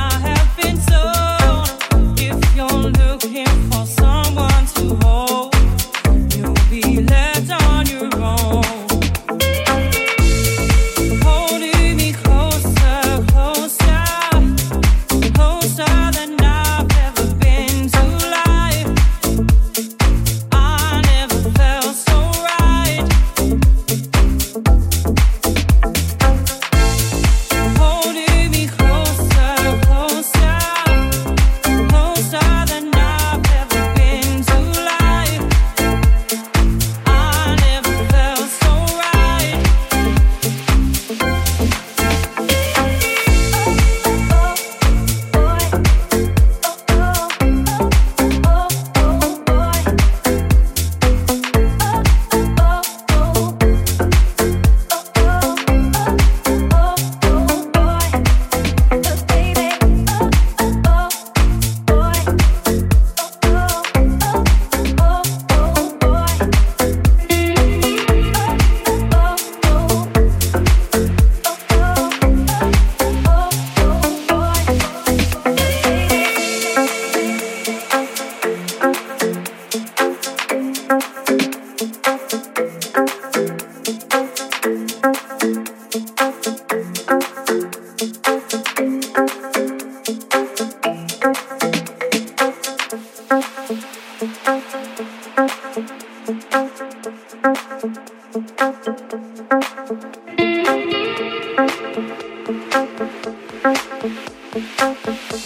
I have been so. Música